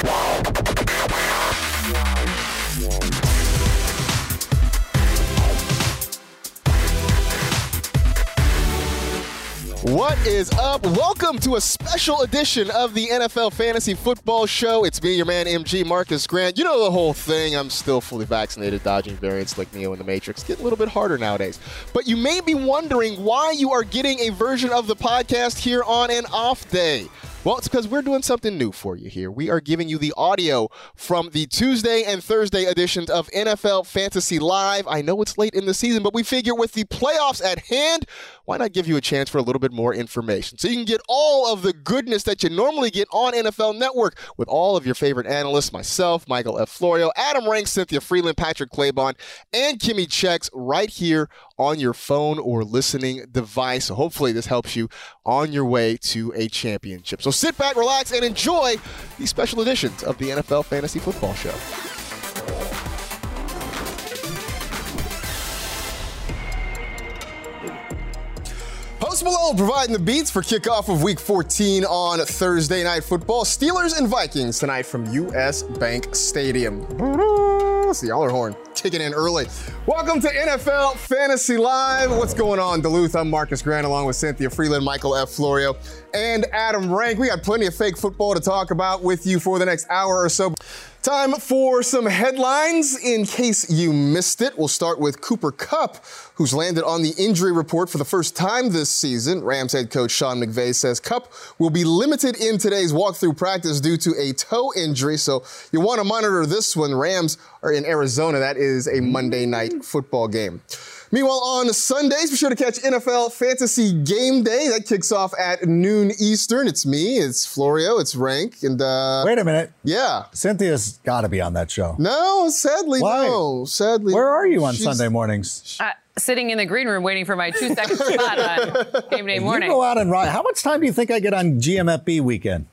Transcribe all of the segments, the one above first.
What is up? Welcome to a special edition of the NFL Fantasy Football Show. It's me, your man MG Marcus Grant. You know the whole thing. I'm still fully vaccinated, dodging variants like Neo in the Matrix. Get a little bit harder nowadays. But you may be wondering why you are getting a version of the podcast here on an off day. Well, it's because we're doing something new for you here. We are giving you the audio from the Tuesday and Thursday editions of NFL Fantasy Live. I know it's late in the season, but we figure with the playoffs at hand, why not give you a chance for a little bit more information? So you can get all of the goodness that you normally get on NFL Network with all of your favorite analysts, myself, Michael F. Florio, Adam Rank, Cynthia Frelund, Patrick Claybon, and Kimmy Checks right here on your phone or listening device. So hopefully this helps you on your way to a championship. So sit back, relax, and enjoy these special editions of the NFL Fantasy Football Show. Ho! Post Malone providing the beats for kickoff of Week 14 on Thursday Night Football. Steelers and Vikings tonight from U.S. Bank Stadium. It's the Gjallarhorn kicking in early. Welcome to NFL Fantasy Live. What's going on, Duluth? I'm Marcus Grant along with Cynthia Frelund, Michael F. Florio, and Adam Rank. We got plenty of fake football to talk about with you for the next hour or so. Time for some headlines in case you missed it. We'll start with Cooper Kupp, who's landed on the injury report for the first time this season. Rams head coach Sean McVay says Kupp will be limited in today's walkthrough practice due to a toe injury. So you want to monitor this one. Rams are in Arizona. That is a Monday night football game. Meanwhile, on Sundays, be sure to catch NFL Fantasy Game Day. That kicks off at noon Eastern. It's me, it's Florio, it's Rank, and uh, Wait a minute. yeah. Cynthia's got to be on that show. No, sadly, Why? no. Sadly, Where are you on Sunday mornings? Uh, sitting in the green room waiting for my two second spot on game day You morning. go out and ride. How much time do you think I get on GMFB weekend?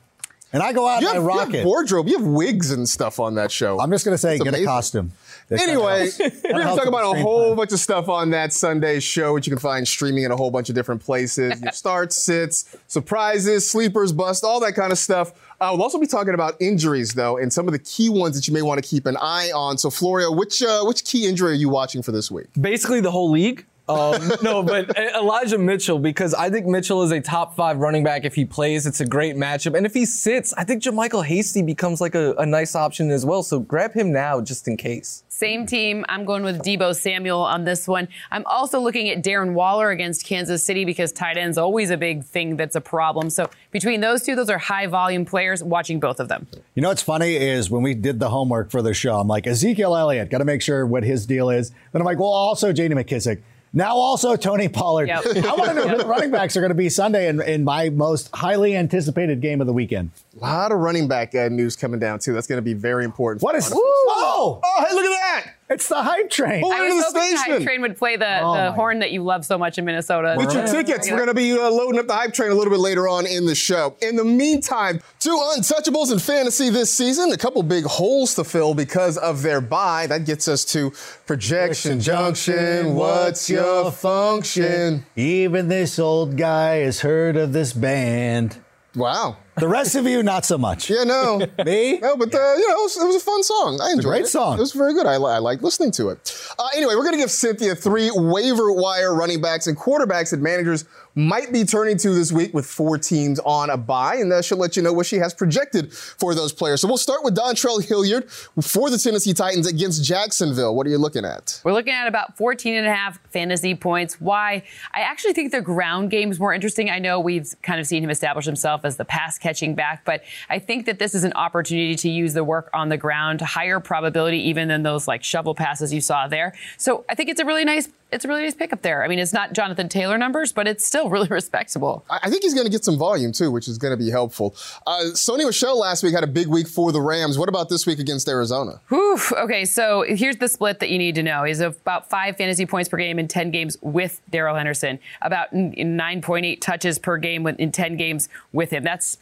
And I go out You and have, I you rock have it. wardrobe. You have wigs and stuff on that show. I'm just going to say, It's get amazing. a costume. Anyway, we're going to talk about a whole time. bunch of stuff on that Sunday show, which you can find streaming in a whole bunch of different places. Your starts, sits, surprises, sleepers, bust, all that kind of stuff. Uh, we'll also be talking about injuries, though, and some of the key ones that you may want to keep an eye on. So, Florio, which uh, which key injury are you watching for this week? basically the whole league. Um, no, but Elijah Mitchell, because I think Mitchell is a top five running back if he plays. It's a great matchup. And if he sits, I think JaMycal Hasty becomes like a, a nice option as well. So grab him now just in case. Same team. I'm going with Deebo Samuel on this one. I'm also looking at Darren Waller against Kansas City because tight end's always a big thing that's a problem. So between those two, those are high volume players. Watching both of them. You know what's funny is when we did the homework for the show, I'm like, Ezekiel Elliott, got to make sure what his deal is. Then I'm like, well, also J.D. McKissic. Now also Tony Pollard. Yep. I want to know who the running backs are going to be Sunday in, in my most highly anticipated game of the weekend. A lot of running back uh, news coming down, too. That's going to be very important. What is? Oh, Oh! oh, hey, look at that. It's the hype train. Pull I into was the hoping the hype train would play the, Oh the horn that you love so much in Minnesota. Get your tickets. We're going to be uh, loading up the hype train a little bit later on in the show. In the meantime, two untouchables in fantasy this season. A couple big holes to fill because of their bye. That gets us to projection junction. What's your function? Even this old guy has heard of this band. Wow. The rest of you, not so much. Yeah, no. Me? No, but uh, you know, it was, it was a fun song. I enjoyed great it. song. It was very good. I, li- I liked listening to it. Uh, anyway, we're going to give Cynthia three waiver wire running backs and quarterbacks that managers might be turning to this week with four teams on a bye, and that should let you know what she has projected for those players. So we'll start with Dontrell Hilliard for the Tennessee Titans against Jacksonville. What are you looking at? We're looking at about 14 and a half fantasy points. Why? I actually think the ground game is more interesting. I know we've kind of seen him establish himself as the pass catching back, but I think that this is an opportunity to use the work on the ground, higher probability even than those like shovel passes you saw there. So I think it's a really nice it's a really nice pickup there. I mean, it's not Jonathan Taylor numbers, but it's still really respectable. I think he's going to get some volume too, which is going to be helpful. Uh, Sony Michel last week had a big week for the Rams. What about this week against Arizona? Whew. Okay, so here's the split that you need to know: is about five fantasy points per game in 10 games with Darrell Henderson, about 9.8 touches per game in 10 games with him. That's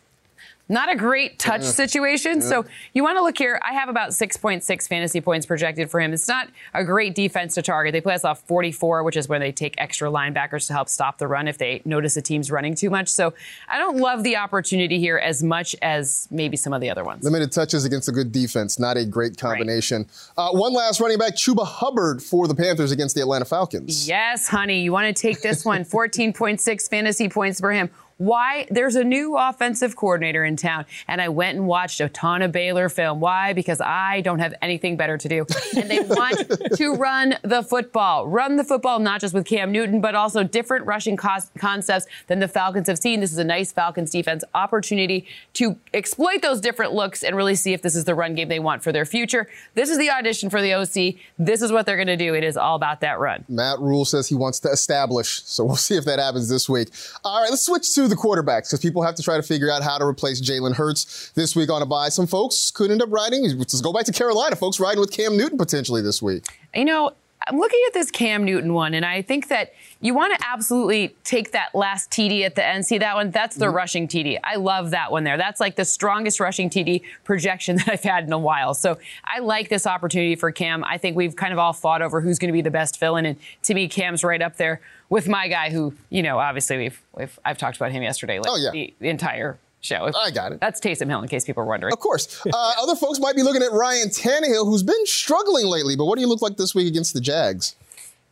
not a great touch situation. So you want to look here. I have about 6.6 fantasy points projected for him. It's not a great defense to target. They play us off 44, which is when they take extra linebackers to help stop the run if they notice a team's running too much. So I don't love the opportunity here as much as maybe some of the other ones. Limited touches against a good defense, not a great combination. Uh, one last running back, Chuba Hubbard for the Panthers against the Atlanta Falcons. Yes, honey. You want to take this one 14.6 fantasy points for him. Why? There's a new offensive coordinator in town, and I went and watched a ton of Baylor film. Why? Because I don't have anything better to do. And they want to run the football. Run the football, not just with Cam Newton, but also different rushing concepts than the Falcons have seen. This is a nice Falcons defense opportunity to exploit those different looks and really see if this is the run game they want for their future. This is the audition for the OC. This is what they're going to do. It is all about that run. Matt Rhule says he wants to establish, so we'll see if that happens this week. All right, let's switch to the quarterbacks because people have to try to figure out how to replace Jalen Hurts this week on a bye. Some folks could end up riding. Let's go back to Carolina. Folks riding with Cam Newton potentially this week. You know, I'm looking at this Cam Newton one, and I think that you want to absolutely take that last TD at the end. See that one? That's the mm-hmm. rushing TD. I love that one there. That's like the strongest rushing TD projection that I've had in a while. So I like this opportunity for Cam. I think we've kind of all fought over who's going to be the best fill-in, and to me, Cam's right up there with my guy, who you know, obviously we've, we've I've talked about him yesterday, like Oh, yeah. the, the entire show. I got it. That's Taysom Hill, in case people are wondering. Of course. Uh, other folks might be looking at Ryan Tannehill, who's been struggling lately, but what do you look like this week against the Jags?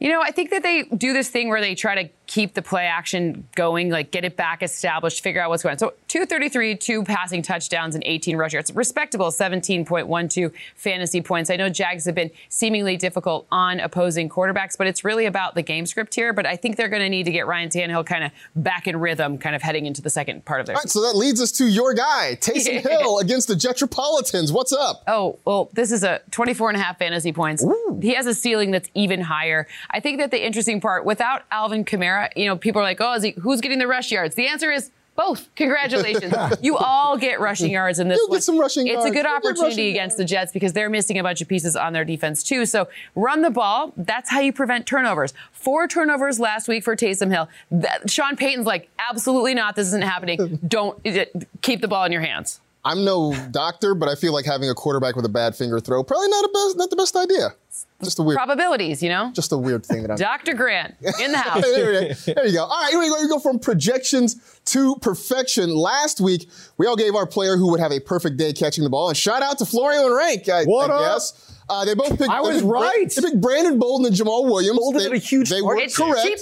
You know, I think that they do this thing where they try to keep the play action going, like get it back established, figure out what's going on. So 233, two passing touchdowns, and 18 rush yards. Respectable 17.12 fantasy points. I know Jags have been seemingly difficult on opposing quarterbacks, but it's really about the game script here. But I think they're going to need to get Ryan Tannehill kind of back in rhythm, kind of heading into the second part of their All right, so that leads us to your guy, Taysom Hill against the Jetropolitans. What's up? Oh, well, this is a 24 and a half fantasy points. He has a ceiling that's even higher. I think that the interesting part, without Alvin Kamara, you know, people are like, oh, is he, who's getting the rush yards? The answer is both. Congratulations. you all get rushing yards in this You'll get some rushing it's yards. a good You'll opportunity against the Jets because they're missing a bunch of pieces on their defense, too. So run the ball. That's how you prevent turnovers. Four turnovers last week for Taysom Hill. That, Sean Payton's like, absolutely not. This isn't happening. Don't it, keep the ball in your hands. I'm no doctor, but I feel like having a quarterback with a bad finger throw probably not a best, not the best idea. Just a weird, Probabilities, you know? just a weird thing that I'm. Dr. Grant in the house. there, you go. there you go. All right, here we go. We go from projections to perfection. Last week, we all gave our player who would have a perfect day catching the ball. And shout out to Florio and Rank, I, What I up? guess. Uh, they both picked. I was picked Bra- right. They picked Brandon Bolden and Jamaal Williams. Bolden they, had a huge They were correct. cheap,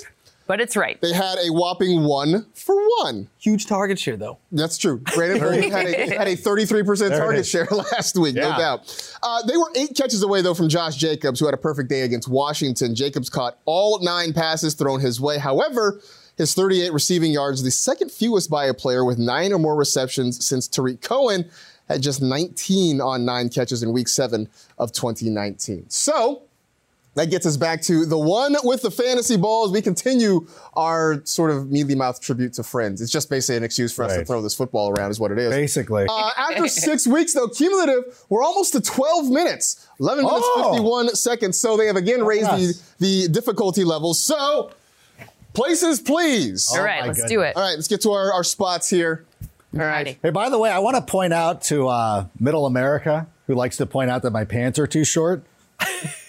but it's right. They had a whopping one for one. Huge target share, though. That's true. Brandon Bolden had a, had a 33% it target share last week, no doubt. Uh, they were eight catches away, though, from Josh Jacobs, who had a perfect day against Washington. Jacobs caught all nine passes thrown his way. However, his 38 receiving yards, the second fewest by a player with nine or more receptions since Tarik Cohen had just 19 on nine catches in week seven of 2019. So, That gets us back to the one with the fantasy balls. We continue our sort of mealy mouth tribute to friends. It's just basically an excuse for us to throw this football around, is what it is. Basically. Uh, after six weeks, though, cumulative, we're almost to 12 minutes, 11 minutes, Oh. 51 seconds. So they have again raised yes. the, the difficulty levels. So, places, please. All right, my let's goodness. do it. All right, let's get to our, our spots here. All right. Hey, by the way, I want to point out to uh, Middle America, who likes to point out that my pants are too short.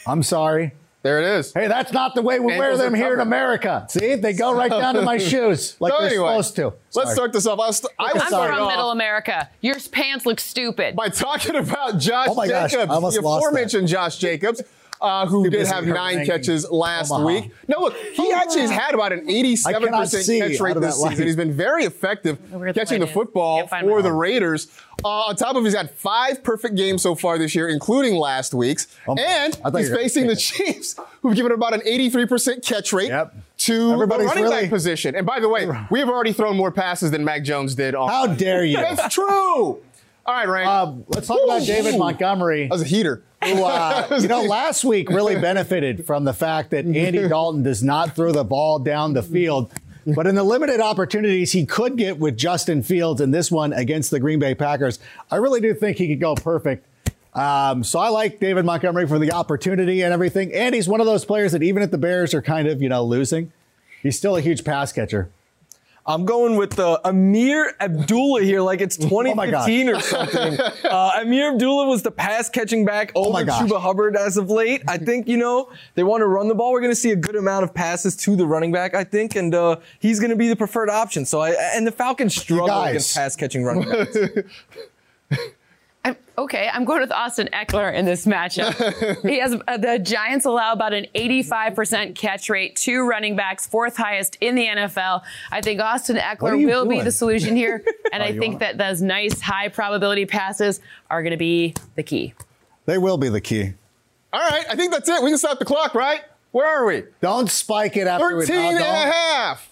I'm sorry. There it is. Hey, that's not the way we wear them here in. America. See, they go right down to my shoes, like So they're anyway, supposed to. Let's start this off. I, was st- I will I'm start from off Middle America. Your pants look stupid. by talking about Josh Oh my gosh, Jacobs, I almost the lost that. aforementioned Josh Jacobs. Uh, who did have nine ranking catches last Omaha. week. No, look, he actually has had about an 87% catch rate this that light. season. He's been very effective the catching the football for the. Raiders. Uh, on top of he's had five perfect games so far this year, including last week's. Oh my- and I thought he's facing the Chiefs, who've given about an 83% catch rate Yep. to Everybody's the running really- back position. And by the way, we have already thrown more passes than Mac Jones did. On How dare you? That's true. All right, Ryan. Um, let's talk about David Montgomery. That was a heater. who, uh, you know, last week really benefited from the fact that Andy Dalton does not throw the ball down the field. But in the limited opportunities he could get with Justin Fields in this one against the Green Bay Packers, I really do think he could go perfect. Um, so I like David Montgomery for the opportunity and everything. And he's one of those players that even if the Bears are kind of, you know, losing, he's still a huge pass catcher. I'm going with uh, Ameer Abdullah here, like it's Oh 2015 or something. uh, Ameer Abdullah was the pass catching back over Oh my gosh. Chuba Hubbard as of late. I think, you know, they want to run the ball. We're going to see a good amount of passes to the running back, I think, and uh, he's going to be the preferred option. So, I, and the Falcons struggle against pass catching running backs. I'm, okay, I'm going with Austin Ekeler in this matchup. he has uh, the Giants allow about an 85% catch rate, two running backs, fourth highest in the NFL. I think Austin Ekeler you will be the solution here, and I think are. that those nice high probability passes are going to be the key. They will be the key. All right, I think that's it. We can stop the clock, right? Where are we? Don't spike it after 13 no, and a don't. half.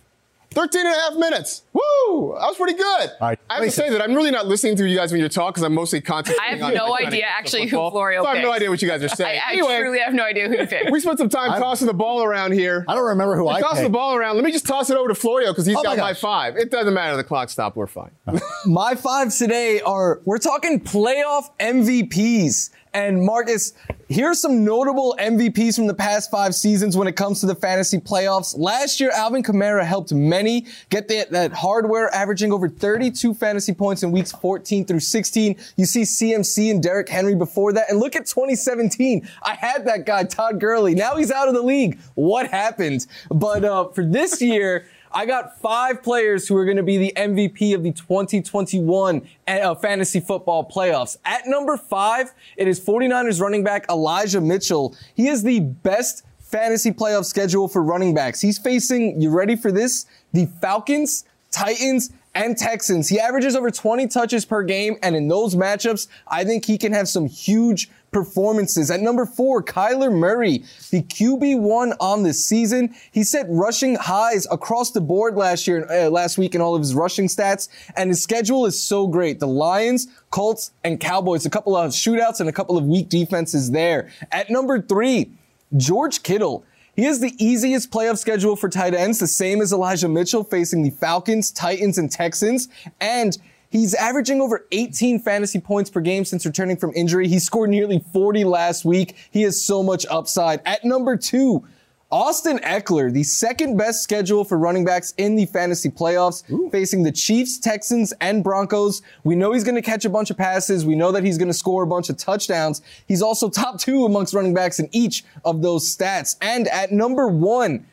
13 and a half minutes. Woo! That was pretty good. right, I have to say that I'm really not listening to you guys when you talk because I'm mostly concentrating I have on no idea actually who. Florio So I have no idea what you guys are saying. I anyway, truly have no idea who to pick. we spent some time I'm- tossing the ball around here. I don't remember who I Toss the ball around. Let me just toss it over to Florio because he's Oh got my gosh. five. It doesn't matter. The clock stopped. We're fine. My fives today are we're talking playoff MVPs. And Marcus, here's some notable MVPs from the past five seasons when it comes to the fantasy playoffs. Last year, Alvin Kamara helped many get that, that hardware, averaging over 32 fantasy points in weeks 14 through 16. You see CMC and Derrick Henry before that. And look at 2017. I had that guy, Todd Gurley. Now he's out of the league. What happened? But uh, for this year, I got five players who are going to be the MVP of the 2021 uh, fantasy football playoffs. At number five, it is 49ers running back Elijah Mitchell. He is the best fantasy playoff schedule for running backs. He's facing, you ready for this? The Falcons, Titans, and Texans. He averages over 20 touches per game, and in those matchups, I think he can have some huge performances. At number four, Kyler Murray, the QB1 on the season. He set rushing highs across the board last year, uh, last week in all of his rushing stats, and his schedule is so great. The Lions, Colts, and Cowboys, a couple of shootouts and a couple of weak defenses there. At number three, George Kittle. He has the easiest playoff schedule for tight ends, the same as Elijah Mitchell facing the Falcons, Titans, and Texans. And he's averaging over 18 fantasy points per game since returning from injury. He scored nearly 40 last week. He has so much upside. At number two, Austin Ekeler, the second best schedule for running backs in the fantasy playoffs, facing the Chiefs, Texans, and Broncos. We know he's going to catch a bunch of passes. We know that he's going to score a bunch of touchdowns. He's also top two amongst running backs in each of those stats. And at number one,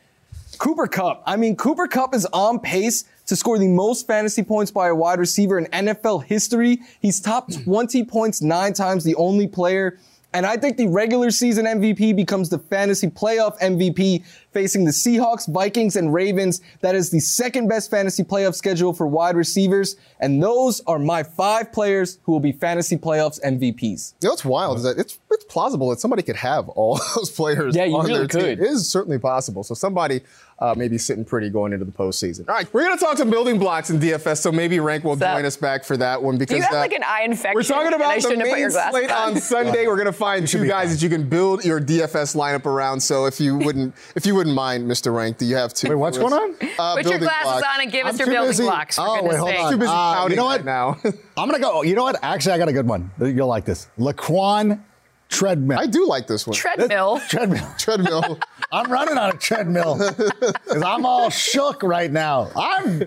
Cooper Kupp. I mean, Cooper Kupp is on pace to score the most fantasy points by a wide receiver in NFL history. He's top hmm. 20 points nine times, the only player. And I think the regular season MVP becomes the fantasy playoff MVP facing the Seahawks, Vikings, and Ravens. That is the second best fantasy playoff schedule for wide receivers. And those are my five players who will be fantasy playoffs MVPs. You know what's wild is that it's it's plausible that somebody could have all those players Yeah, you on really their team. could. It is certainly possible. So somebody uh, may be sitting pretty going into the postseason. All right, we're going to talk some building blocks in DFS, so maybe Rank will What's up? join us back for that one because Do you have uh, like an eye infection? we're talking about the shouldn't have put main slate on on? Sunday. We're going to find two guys that you can build your DFS lineup around. So if you wouldn't, if you wouldn't mind, Mr. Rank, do you have two? Wait, what's going on? Uh, Put your glasses blocks. on and give us I'm your too building busy. blocks. For Oh, wait, goodness hold sake. on. Too busy Uh, you know right what? now. I'm gonna go. You know what? Actually, I got a good one. You'll like this. Laquon treadmill. I do like this one. Treadmill. treadmill. Treadmill. I'm running on a treadmill because I'm all shook right now. I'm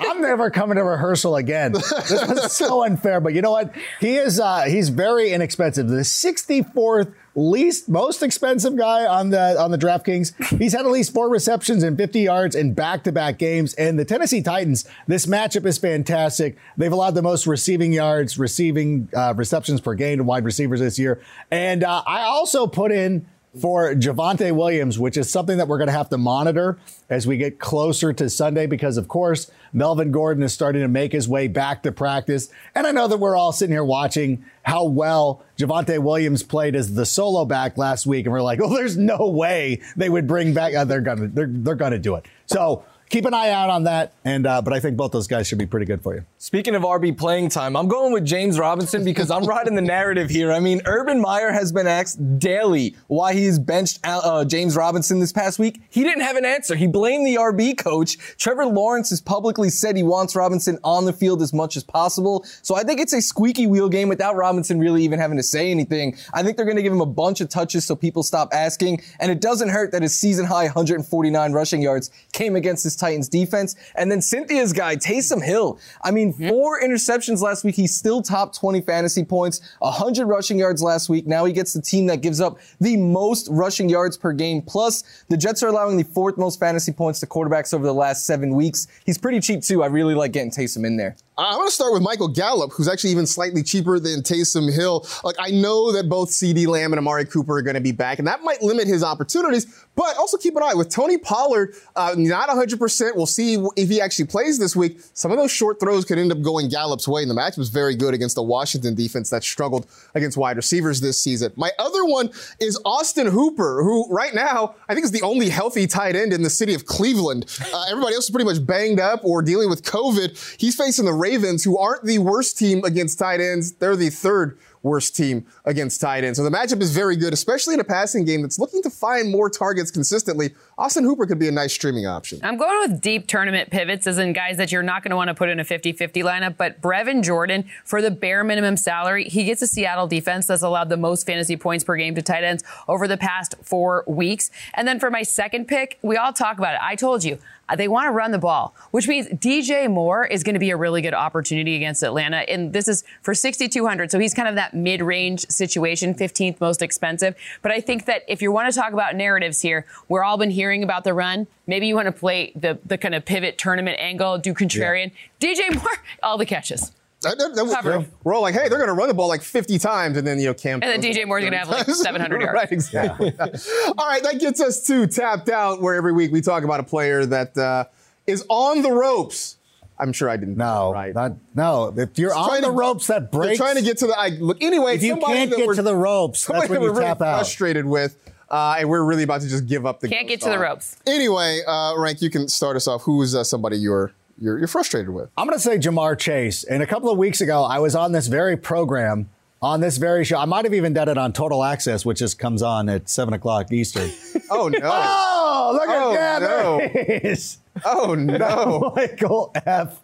I'm never coming to rehearsal again. This was so unfair, but you know what? He is uh, he's very inexpensive. The 64th least most expensive guy on the on the DraftKings. He's had at least four receptions and 50 yards in back-to-back games. And the Tennessee Titans, this matchup is fantastic. They've allowed the most receiving yards, receiving uh, receptions per game to wide receivers this year. And uh, I also put in for Javonte Williams, which is something that we're going to have to monitor as we get closer to Sunday, because of course, Melvin Gordon is starting to make his way back to practice. And I know that we're all sitting here watching how well Javonte Williams played as the solo back last week. And we're like, oh, there's no way they would bring back, uh, they're going to, they're, they're going to do it. So keep an eye out on that. And, uh, but I think both those guys should be pretty good for you. Speaking of RB playing time, I'm going with James Robinson because I'm riding the narrative here. I mean, Urban Meyer has been asked daily why he's benched uh, James Robinson this past week. He didn't have an answer. He blamed the RB coach. Trevor Lawrence has publicly said he wants Robinson on the field as much as possible. So I think it's a squeaky wheel game without Robinson really even having to say anything. I think they're going to give him a bunch of touches so people stop asking. And it doesn't hurt that his season high 149 rushing yards came against this Titans defense. And then Cynthia's guy, Taysom Hill. I mean, four interceptions last week. He's still top 20 fantasy points, 100 rushing yards last week. Now he gets the team that gives up the most rushing yards per game. Plus, the Jets are allowing the fourth most fantasy points to quarterbacks over the last seven weeks. He's pretty cheap too. I really like getting Taysom in there. I'm going to start with Michael Gallup, who's actually even slightly cheaper than Taysom Hill. Like, I know that both CeeDee Lamb and Amari Cooper are going to be back, and that might limit his opportunities. But also keep an eye with Tony Pollard, uh, not 100%. We'll see if he actually plays this week. Some of those short throws could end up going Gallup's way, and the match was very good against the Washington defense that struggled against wide receivers this season. My other one is Austin Hooper, who right now I think is the only healthy tight end in the city of Cleveland. Uh, everybody else is pretty much banged up or dealing with COVID. He's facing the Ravens, who aren't the worst team against tight ends. They're the third worst team against tight ends. So the matchup is very good, especially in a passing game that's looking to find more targets consistently. Austin Hooper could be a nice streaming option. I'm going with deep tournament pivots, as in guys that you're not going to want to put in a 50 50 lineup. But Brevin Jordan, for the bare minimum salary, he gets a Seattle defense that's allowed the most fantasy points per game to tight ends over the past four weeks. And then for my second pick, we all talk about it. I told you, uh, they want to run the ball, which means DJ Moore is going to be a really good opportunity against Atlanta. And this is for 6,200. So he's kind of that mid range situation, 15th most expensive. But I think that if you want to talk about narratives here, we're all been hearing about the run. Maybe you want to play the, the kind of pivot tournament angle, do contrarian. DJ Moore, all the catches. That- that- that was- we're all like, hey, they're going to run the ball like 50 times, and then you know Cam. And then DJ it Moore's gonna have, like, 700 yards. right, exactly. all right, that gets us to tapped out, where every week we talk about a player that uh, is on the ropes. I'm sure I didn't. No, right. not, no. If you're on trying the to- ropes, that breaks. They're trying to get to the. I, look, anyway, If you somebody can't get to the ropes, that's when you we're really tap out. frustrated with, uh, and we're really about to just give up the. Can't get to the ropes. Anyway, uh, Rank, you can start us off. Who is uh, somebody you're you're you're frustrated with? I'm going to say Ja'Marr Chase. And a couple of weeks ago, I was on this very program, on this very show. I might have even done it on Total Access, which just comes on at 7 o'clock Eastern. Oh no! oh, look Oh, at that. There it is. oh no! Michael F.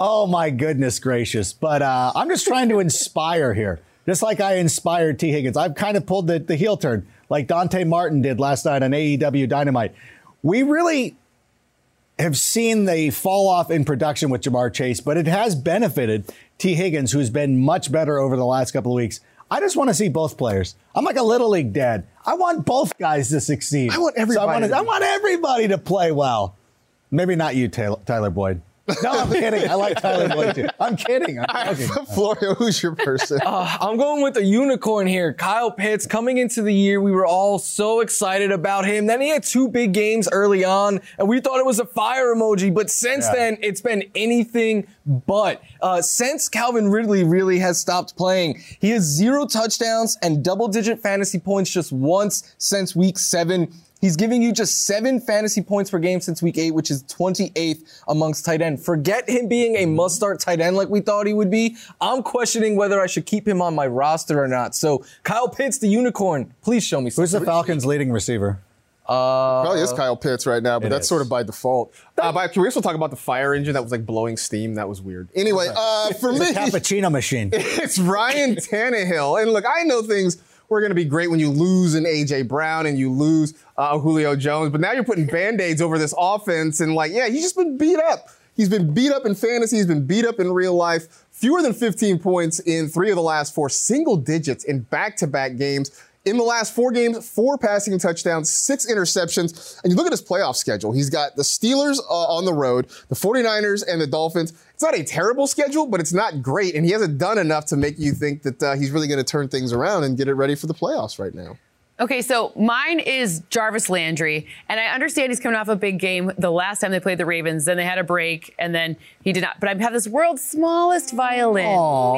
Oh, my goodness gracious. But uh, I'm just trying to inspire here. Just like I inspired Tee Higgins. I've kind of pulled the, the heel turn, like Dante Martin did last night on AEW Dynamite. We really have seen the fall off in production with Ja'Marr Chase, but it has benefited Tee Higgins, who's been much better over the last couple of weeks. I just want to see both players. I'm like a little league dad. I want both guys to succeed. I want So I, everybody want to I want everybody to play well. Maybe not you, Taylor, Tyler Boyd. No, I'm kidding. I like Tyler Boyd too. I'm kidding. I'm joking. Florio, who's your person? I'm going with the unicorn here. Kyle Pitts coming into the year, we were all so excited about him. Then he had two big games early on, and we thought it was a fire emoji. But since Yeah. then, it's been anything but. Uh, since Calvin Ridley really has stopped playing, he has zero touchdowns and double-digit fantasy points just once since week seven. He's giving you just seven fantasy points per game since week eight, which is 28th amongst tight end. Forget him being a must start tight end like we thought he would be. I'm questioning whether I should keep him on my roster or not. So, Kyle Pitts, the unicorn, please show me Who's the. Falcons' leading receiver? Probably is Kyle Pitts right now, but that's is. sort of by default. Uh, but can we also talk about the fire engine that was like blowing steam? That was weird. Anyway, uh, for me, Cappuccino machine. it's Ryan Tannehill. And look, I know things were going to be great when you lose an A.J. Brown and you lose uh, Julio Jones, but now you're putting band aids over this offense. And, like, yeah, he's just been beat up. He's been beat up in fantasy, he's been beat up in real life. Fewer than 15 points in three of the last four, single digits in back to back games. In the last four games, four passing touchdowns, six interceptions. And you look at his playoff schedule. He's got the Steelers uh, on the road, the 49ers, and the Dolphins. It's not a terrible schedule, but it's not great. And he hasn't done enough to make you think that uh, he's really going to turn things around and get it ready for the playoffs right now. Okay, so mine is Jarvis Landry, and I understand he's coming off a big game the last time they played the Ravens. Then they had a break, and then he did not. But I have this world's smallest violin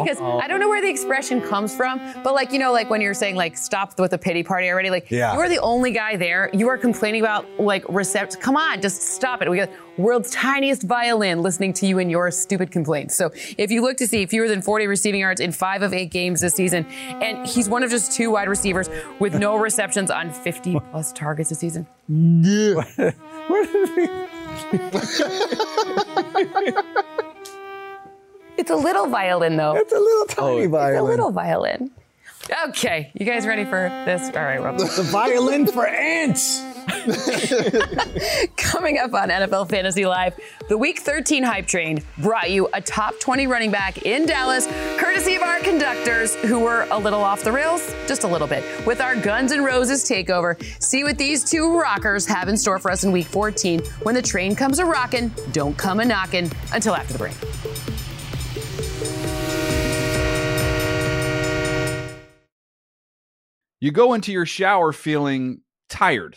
because I don't know where the expression comes from, but like you know, like when you're saying like stop with the pity party already, like Yeah. you are the only guy there. You are complaining about like recept. Come on, just stop it. We got world's tiniest violin listening to you and your stupid complaints. So if you look to see fewer than 40 receiving yards in five of eight games this season, and he's one of just two wide receivers with no receptions on 50 plus targets this season. Yeah. It's a little violin, though. It's a little tiny oh, violin. It's a little violin. Okay, you guys ready for this? All right, Rob. The violin for ants. Coming up on NFL Fantasy Live, the Week 13 Hype Train brought you a top 20 running back in Dallas, courtesy of our conductors who were a little off the rails, just a little bit, with our Guns N' Roses takeover. See what these two rockers have in store for us in Week 14 when the train comes a rockin', don't come a knockin' until after the break. You go into your shower feeling tired,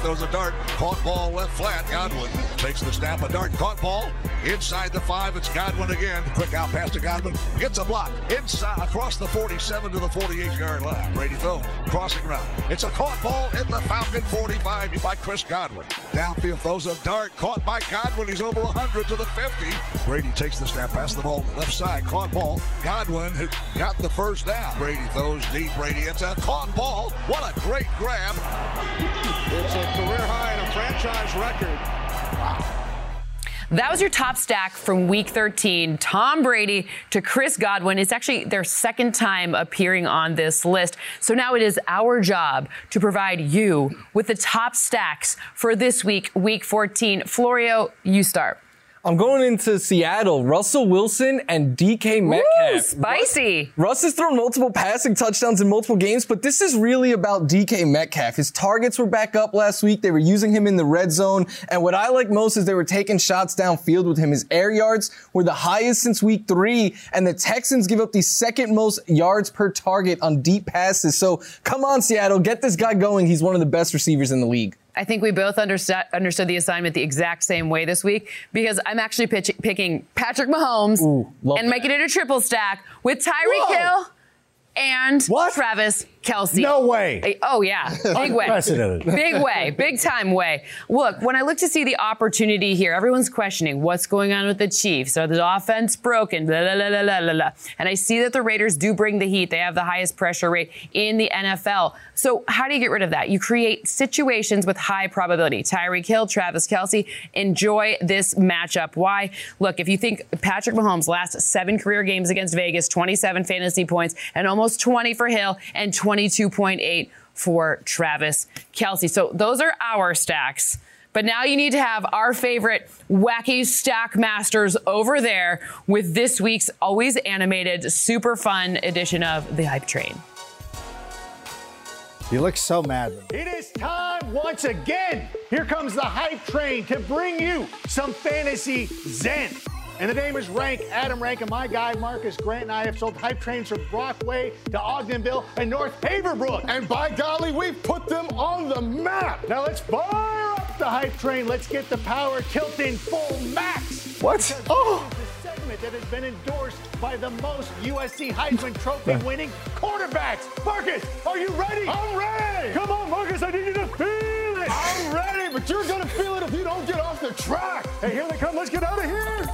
Throws a dart, caught ball left flat. Godwin takes the snap, a dart, caught ball inside the five. It's Godwin again. Quick out pass to Godwin, gets a block inside across the 47 to the 48 yard line. Brady throw, crossing route. It's a caught ball in the Falcon 45 by Chris Godwin. Downfield throws a dart, caught by Godwin. He's over 100 to the 50. Brady takes the snap, pass the ball left side, caught ball. Godwin got the first down. Brady throws deep. Brady, it's a caught ball. What a great grab. It's a career high and a franchise record. That was your top stack from week 13. Tom Brady to Chris Godwin. It's actually their second time appearing on this list. So now it is our job to provide you with the top stacks for this week, week 14. Florio, you start. I'm going into Seattle. Russell Wilson and DK Metcalf. Woo, spicy. Russ has thrown multiple passing touchdowns in multiple games, but this is really about DK Metcalf. His targets were back up last week. They were using him in the red zone. And what I like most is they were taking shots downfield with him. His air yards were the highest since week three, and the Texans give up the second most yards per target on deep passes. So come on, Seattle, get this guy going. He's one of the best receivers in the league. I think we both understood, understood the assignment the exact same way this week because I'm actually pitch, picking Patrick Mahomes love and that. making it a triple stack with Tyreek Hill and What? Travis Kelce. No way. Oh, yeah. Big way. Big way. Big time way. Look, when I look to see the opportunity here, everyone's questioning what's going on with the Chiefs. Are the offense broken? Blah, blah, blah. And I see that the Raiders do bring the heat. They have the highest pressure rate in the NFL. So, how do you get rid of that? You create situations with high probability. Tyreek Hill, Travis Kelce, enjoy this matchup. Why? Look, if you think Patrick Mahomes' last seven career games against Vegas, 27 fantasy points, and almost 20 for Hill, and 22.8 for Travis Kelce. So, those are our stacks. But now you need to have our favorite wacky stack masters over there with this week's always animated, super fun edition of the Hype Train. You look so mad. It is time once again. Here comes the hype train to bring you some fantasy zen. And the name is Rank, Adam Rank, and my guy Marcus Grant and I have sold hype trains from Brockway to Ogdenville and North Haverbrook. And by golly, we've put them on the map. Now let's fire up the hype train. Let's get the power tilting full max. What? Because Oh. this is the segment that has been endorsed by the most USC Heisman Trophy winning quarterbacks. Marcus, are you ready? I'm ready. Come on, Marcus, I need you to feel it. I'm ready, but you're gonna feel it if you don't get off the track. Hey, here they come. Let's get out of here.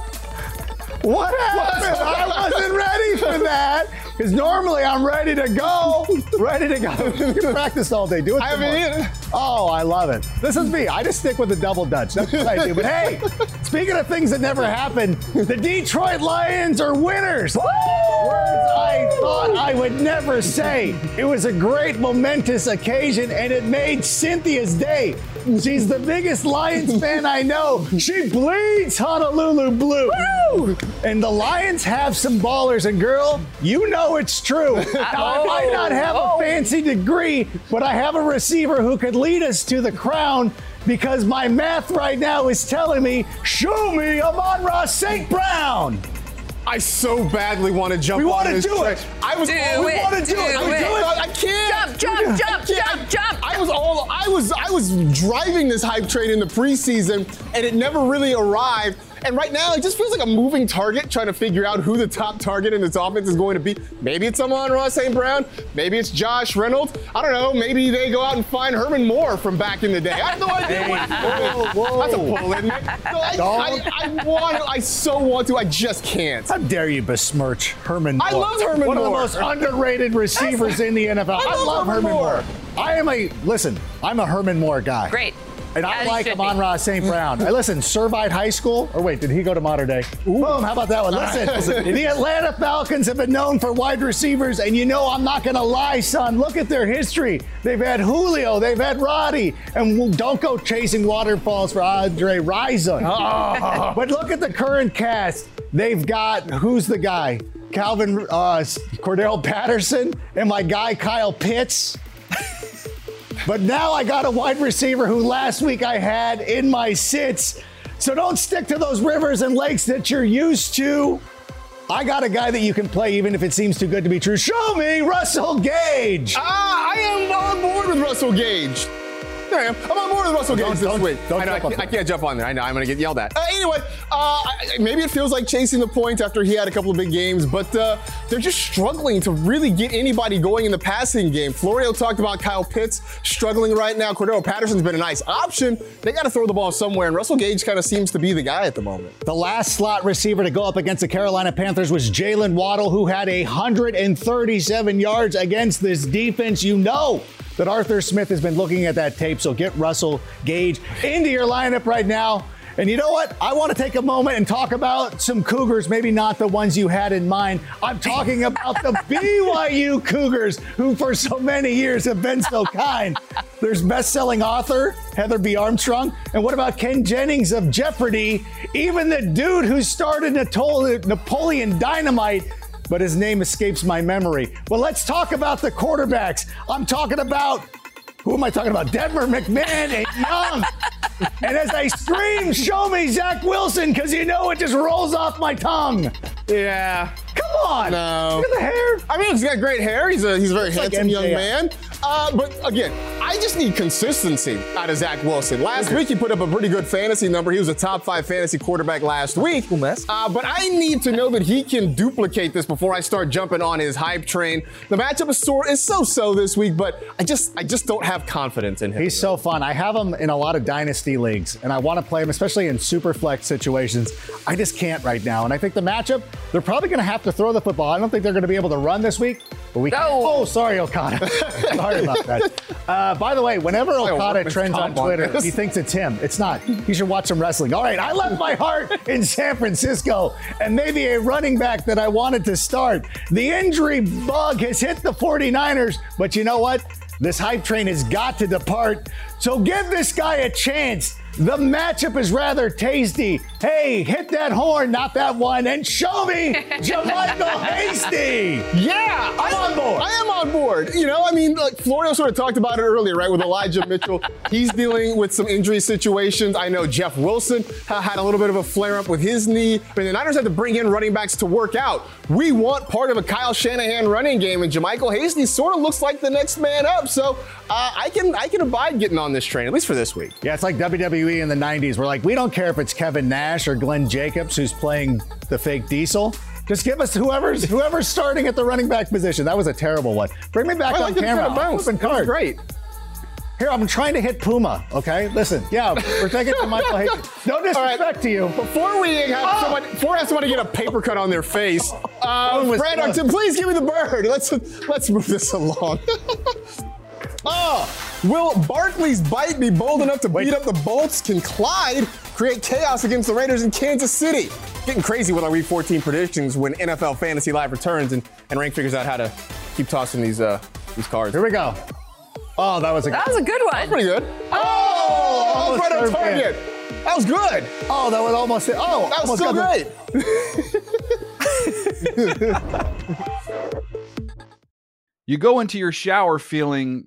What happened? I wasn't ready for that. Because normally I'm ready to go. Ready to go. You practice all day. Do it I haven't eaten. Oh, I love it. This is me. I just stick with the double dutch. That's what I do. But hey, speaking of things that never happened, the Detroit Lions are winners. Words I thought I would never say. It was a great momentous occasion and it made Cynthia's day. She's the biggest Lions fan I know. She bleeds Honolulu blue. And the Lions have some ballers, and girl, you know it's true. Now, I might not have a oh. fancy degree, but I have a receiver who could lead us to the crown because my math right now is telling me, show me Amon-Ra St. Brown. I so badly want to jump We wanna do train. it. I was Do all, we want to do, do it. I, it. do it. I can't. Jump, jump, jump, can't. jump, jump. I was all I was I was driving this hype train in the preseason and it never really arrived. And right now it just feels like a moving target trying to figure out who the top target in this offense is going to be. Maybe it's Amon-Ra St. Brown, maybe it's Josh Reynolds. I don't know. Maybe they go out and find Herman Moore from back in the day. I have no idea. what- whoa. That's a pull, isn't it? No, I, I, I want to, I so want to, I just can't. How dare you besmirch Herman Moore? I love Herman One Moore. of the most underrated receivers in the NFL. I, love, Herman Moore. I am a, listen, I'm a Herman Moore guy. Great. And I As you like should Amon be. Ra St. Brown. I listen, Servite High School. Or wait, did he go to Mater Dei? Boom, how about that one? Listen, the Atlanta Falcons have been known for wide receivers, and you know I'm not going to lie, son. Look at their history. They've had Julio, they've had Roddy, and don't go chasing waterfalls for Andre Rison. but look at the current cast. They've got, who's the guy? Calvin uh, Cordarrelle Patterson and my guy Kyle Pitts. But now I got a wide receiver who last week I had in my sits. So don't stick to those rivers and lakes that you're used to. I got a guy that you can play even if it seems too good to be true. Show me Russell Gage. Ah, I am on board with Russell Gage. There I am. I'm on board with Russell Gage this week. don't I, know, I, jump on can't, I can't jump on there. I know I'm going to get yelled at. Uh, anyway, uh, I- maybe it feels like chasing the point after he had a couple of big games, but uh, they're just struggling to really get anybody going in the passing game. Florio talked about Kyle Pitts struggling right now. Cordarrelle Patterson's been a nice option. They got to throw the ball somewhere, and Russell Gage kind of seems to be the guy at the moment. The last slot receiver to go up against the Carolina Panthers was Jaylen Waddle, who had 137 yards against this defense. You know that Arthur Smith has been looking at that tape, so get Russell Gage into your lineup right now. And you know what? I want to take a moment and talk about some Cougars, maybe not the ones you had in mind. I'm talking about the BYU Cougars, who for so many years have been so kind. There's best-selling author Heather B. Armstrong, and what about Ken Jennings of Jeopardy? Even the dude who started Napoleon Dynamite but his name escapes my memory. But let's talk about the quarterbacks. I'm talking about who am I talking about? Detmer McMahon and Young. and as I scream, show me Zach Wilson, because you know it just rolls off my tongue. Yeah. Come on. No. Look at the hair. I mean, he's got great hair. He's a he's a very Looks like handsome young man. Uh, but again, I just need consistency out of Zach Wilson. Last week, he put up a pretty good fantasy number. He was a top five fantasy quarterback last week. Uh, but I need to know that he can duplicate this before I start jumping on his hype train. The matchup is, sore, is so-so this week, but I just I just don't have confidence in him. He's so fun. I have him in a lot of dynasty leagues, and I want to play him, especially in super flex situations. I just can't right now. And I think the matchup, they're probably going to have to throw the football. I don't think they're going to be able to run this week, but we. No. Oh, sorry, Okada. sorry about that. Uh, by the way, whenever Okada trends on comp on Twitter, he thinks it's him. It's not. He should watch some wrestling. All right, I left my heart in San Francisco, and maybe a running back that I wanted to start. The injury bug has hit the 49ers, but you know what? This hype train has got to depart. So give this guy a chance. The matchup is rather tasty. Hey, hit that horn, not that one, and show me JaMycal Hasty. Yeah, I'm on board. I am on board. You know, I mean, like Florio sort of talked about it earlier, right? With Elijah Mitchell, he's dealing with some injury situations. I know Jeff Wilson had a little bit of a flare up with his knee. I mean, the Niners had to bring in running backs to work out. We want part of a Kyle Shanahan running game, and JaMycal Hasty sort of looks like the next man up. So uh, I can I can abide getting on this train at least for this week. Yeah, it's like WWE in the 90s. We're like, we don't care if it's Kevin Nash or Glenn Jacobs who's playing the fake diesel. Just give us whoever's whoever's starting at the running back position. That was a terrible one. Bring me back I on like camera. kind of bounce. Flipping card. Great. Here, I'm trying to hit Puma. Okay, listen. Yeah, we're taking it to Michael Hayes. No disrespect to you. Before we have Oh. someone, before I have someone to get a paper cut on their face, uh, Fred. Please give me the bird. Let's let's move this along. oh, will Barkley's bite be bold enough to beat up the Bolts? Can Clyde create chaos against the Raiders in Kansas City? Getting crazy with our Week 14 predictions when NFL Fantasy Live returns and, and Rank figures out how to keep tossing these uh, these cards. Here we go. Oh, that was a That was a good one. Pretty good. Oh, almost right on served target. That was good. Oh, that was almost it. Oh, That was so got the- great. You go into your shower feeling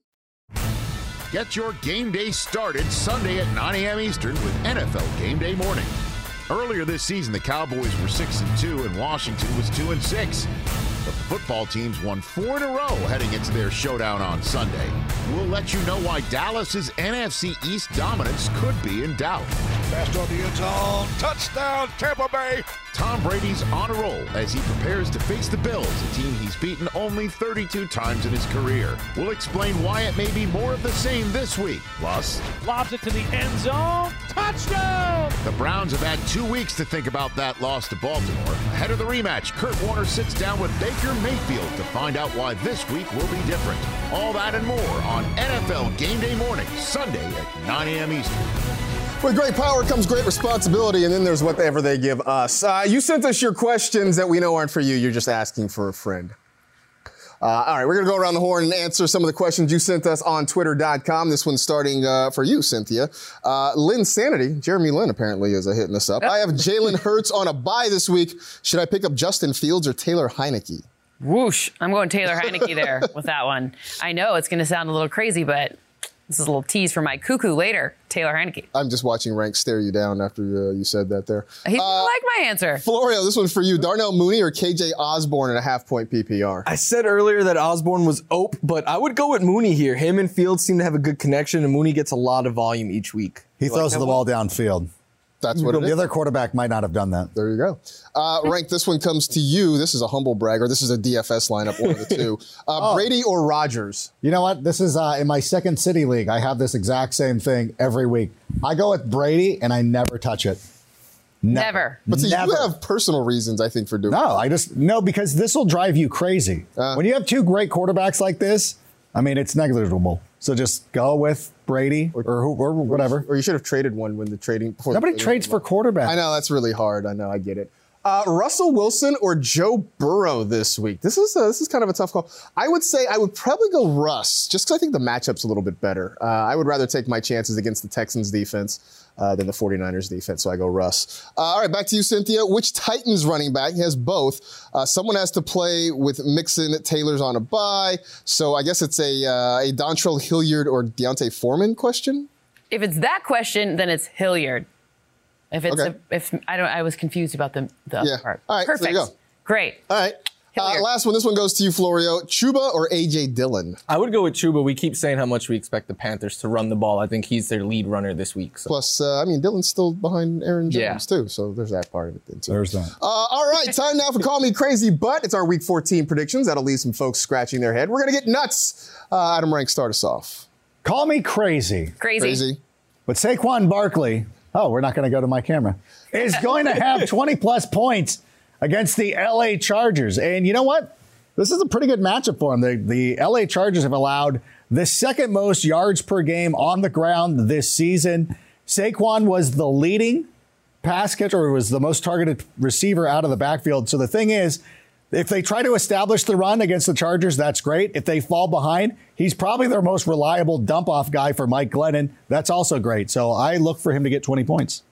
Get your game day started Sunday at 9 a.m. Eastern with NFL Game Day Morning. Earlier this season, the Cowboys were 6 and 2 and Washington was 2 and 6. But the football teams won four in a row heading into their showdown on Sunday. We'll let you know why Dallas's NFC East dominance could be in doubt. Fast on the end zone. Touchdown, Tampa Bay. Tom Brady's on a roll as he prepares to face the Bills, a team he's beaten only 32 times in his career. We'll explain why it may be more of the same this week. Plus, Lobs it to the end zone. Touchdown! the Browns have had two weeks to think about that loss to Baltimore. Ahead of the rematch, Kurt Warner sits down with Baker Mayfield to find out why this week will be different. All that and more on NFL Game Day Morning, Sunday at 9 a.m. Eastern. With great power comes great responsibility, and then there's whatever they give us. Uh, you sent us your questions that we know aren't for you. You're just asking for a friend. Uh, all right, we're going to go around the horn and answer some of the questions you sent us on twitter.com. This one's starting uh, for you, Cynthia. Uh, Linsanity, Jeremy Lin apparently is uh, hitting us up. I have Jalen Hurts on a bye this week. Should I pick up Justin Fields or Taylor Heinicke? Whoosh. I'm going Taylor Heinicke there with that one. I know it's going to sound a little crazy, but this is a little tease for my cuckoo later. Taylor Heinicke. I'm just watching Rank stare you down after uh, you said that there. He didn't like my answer. Florio, this one's for you. Darnell Mooney or KJ Osborn in a half point PPR? I said earlier that Osborn was ope, but I would go with Mooney here. Him and Fields seem to have a good connection, and Mooney gets a lot of volume each week. He You throws that the one? ball downfield. That's what it The is. other quarterback might not have done that. There you go. Uh, Rank, this one comes to you. This is a humble brag, or this is a DFS lineup, one of the two. Uh, Brady or Rodgers? You know what? This is uh, in my second city league. I have this exact same thing every week. I go with Brady, and I never touch it. Never. But see, Never. you have personal reasons, I think, for doing No, I just no because this will drive you crazy. Uh. when you have two great quarterbacks like this, I mean, it's negligible. So just go with Brady or, who, or whatever. Or you should have traded one when the trading. Nobody trades for quarterbacks. I know that's really hard. I know. I get it. Uh, Russell Wilson or Joe Burrow this week? This is a, this is kind of a tough call. I would say I would probably go Russ, just because I think the matchup's a little bit better. Uh, I would rather take my chances against the Texans defense uh, than the 49ers defense, so I go Russ. Uh, all right, back to you, Cynthia. Which Titans running back? Has both. Uh, someone has to play with Mixon. Taylor's on a bye, so I guess it's a uh, a Dontrell Hilliard or D'Onta Foreman question. If it's that question, then it's Hilliard. If it's Okay. a, if I don't, I was confused about the the Yeah. part. All right, so Perfect. there you go. Great. All right. Uh, last one. This one goes to you, Florio. Chuba or AJ Dillon? I would go with Chuba. We keep saying how much we expect the Panthers to run the ball. I think he's their lead runner this week. So. Plus, uh, I mean, Dillon's still behind Aaron Jones Yeah. too, so there's that part of it then too. There's that. Uh, all right, time now for Call Me Crazy, but it's our Week 14 predictions. That'll leave some folks scratching their head. We're gonna get nuts. Uh, Adam Rank, start us off. Call me crazy, Crazy. Crazy. but Saquon Barkley. Oh, we're not going to go to my camera. Is going to have 20 plus points against the LA Chargers, and you know what? This is a pretty good matchup for him. The, the LA Chargers have allowed the second most yards per game on the ground this season. Saquon was the leading pass catcher, or was the most targeted receiver out of the backfield. So the thing is, if they try to establish the run against the Chargers, that's great. If they fall behind, he's probably their most reliable dump off guy for Mike Glennon. That's also great. So I look for him to get 20 points.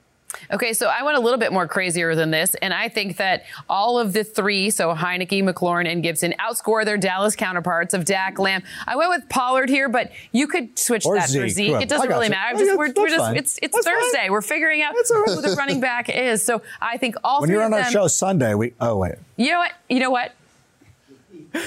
Okay, so I went a little bit more crazier than this, and I think that all of the three, so Heinicke, McLaurin, and Gibson, outscore their Dallas counterparts of Dak, Lamb. I went with Pollard here, but you could switch Or that for Zeke, Zeke. It doesn't really you. matter. Oh, just, we're, we're just, it's, it's That's fine. Thursday. We're figuring out right. who the running back is. So I think all When three you're on our them. show Sunday, we oh wait. You know what? You know what?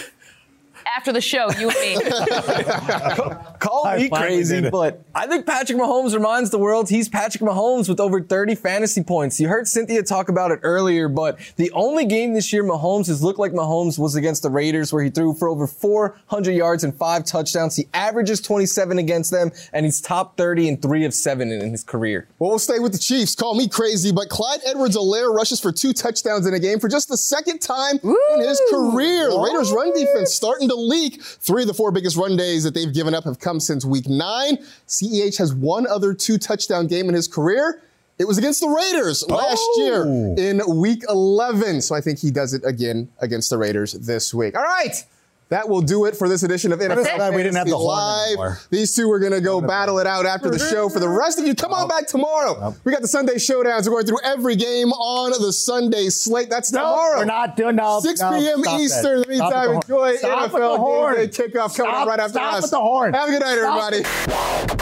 After the show, you and me. Call I me crazy, but I think Patrick Mahomes reminds the world he's Patrick Mahomes with over 30 fantasy points. You heard Cynthia talk about it earlier, but the only game this year Mahomes has looked like Mahomes was against the Raiders, where he threw for over 400 yards and five touchdowns. He averages 27 against them, and he's top 30 in three of seven in, in his career. Well, we'll stay with the Chiefs. Call me crazy, but Clyde Edwards-Helaire rushes for two touchdowns in a game for just the second time in his career. The Raiders' run defense starting to leak. Three of the four biggest run days that they've given up have come since week nine. CEH has one other two touchdown game in his career. It was against the Raiders last oh! year in week 11. So I think he does it again against the Raiders this week. All right. That will do it for this edition of NFL glad we didn't have the Live. anymore. These two are going to go battle it out after the show. For the rest of you, come on back tomorrow. We got the Sunday showdowns. We're going through every game on the Sunday slate. That's tomorrow. we're not doing no. 6 no, p.m. Eastern. In that. the meantime, with the horn. enjoy Stop NFL horn. Game Day kickoff coming Stop- up right after stop us. with the horn. Have a good night, Stop everybody.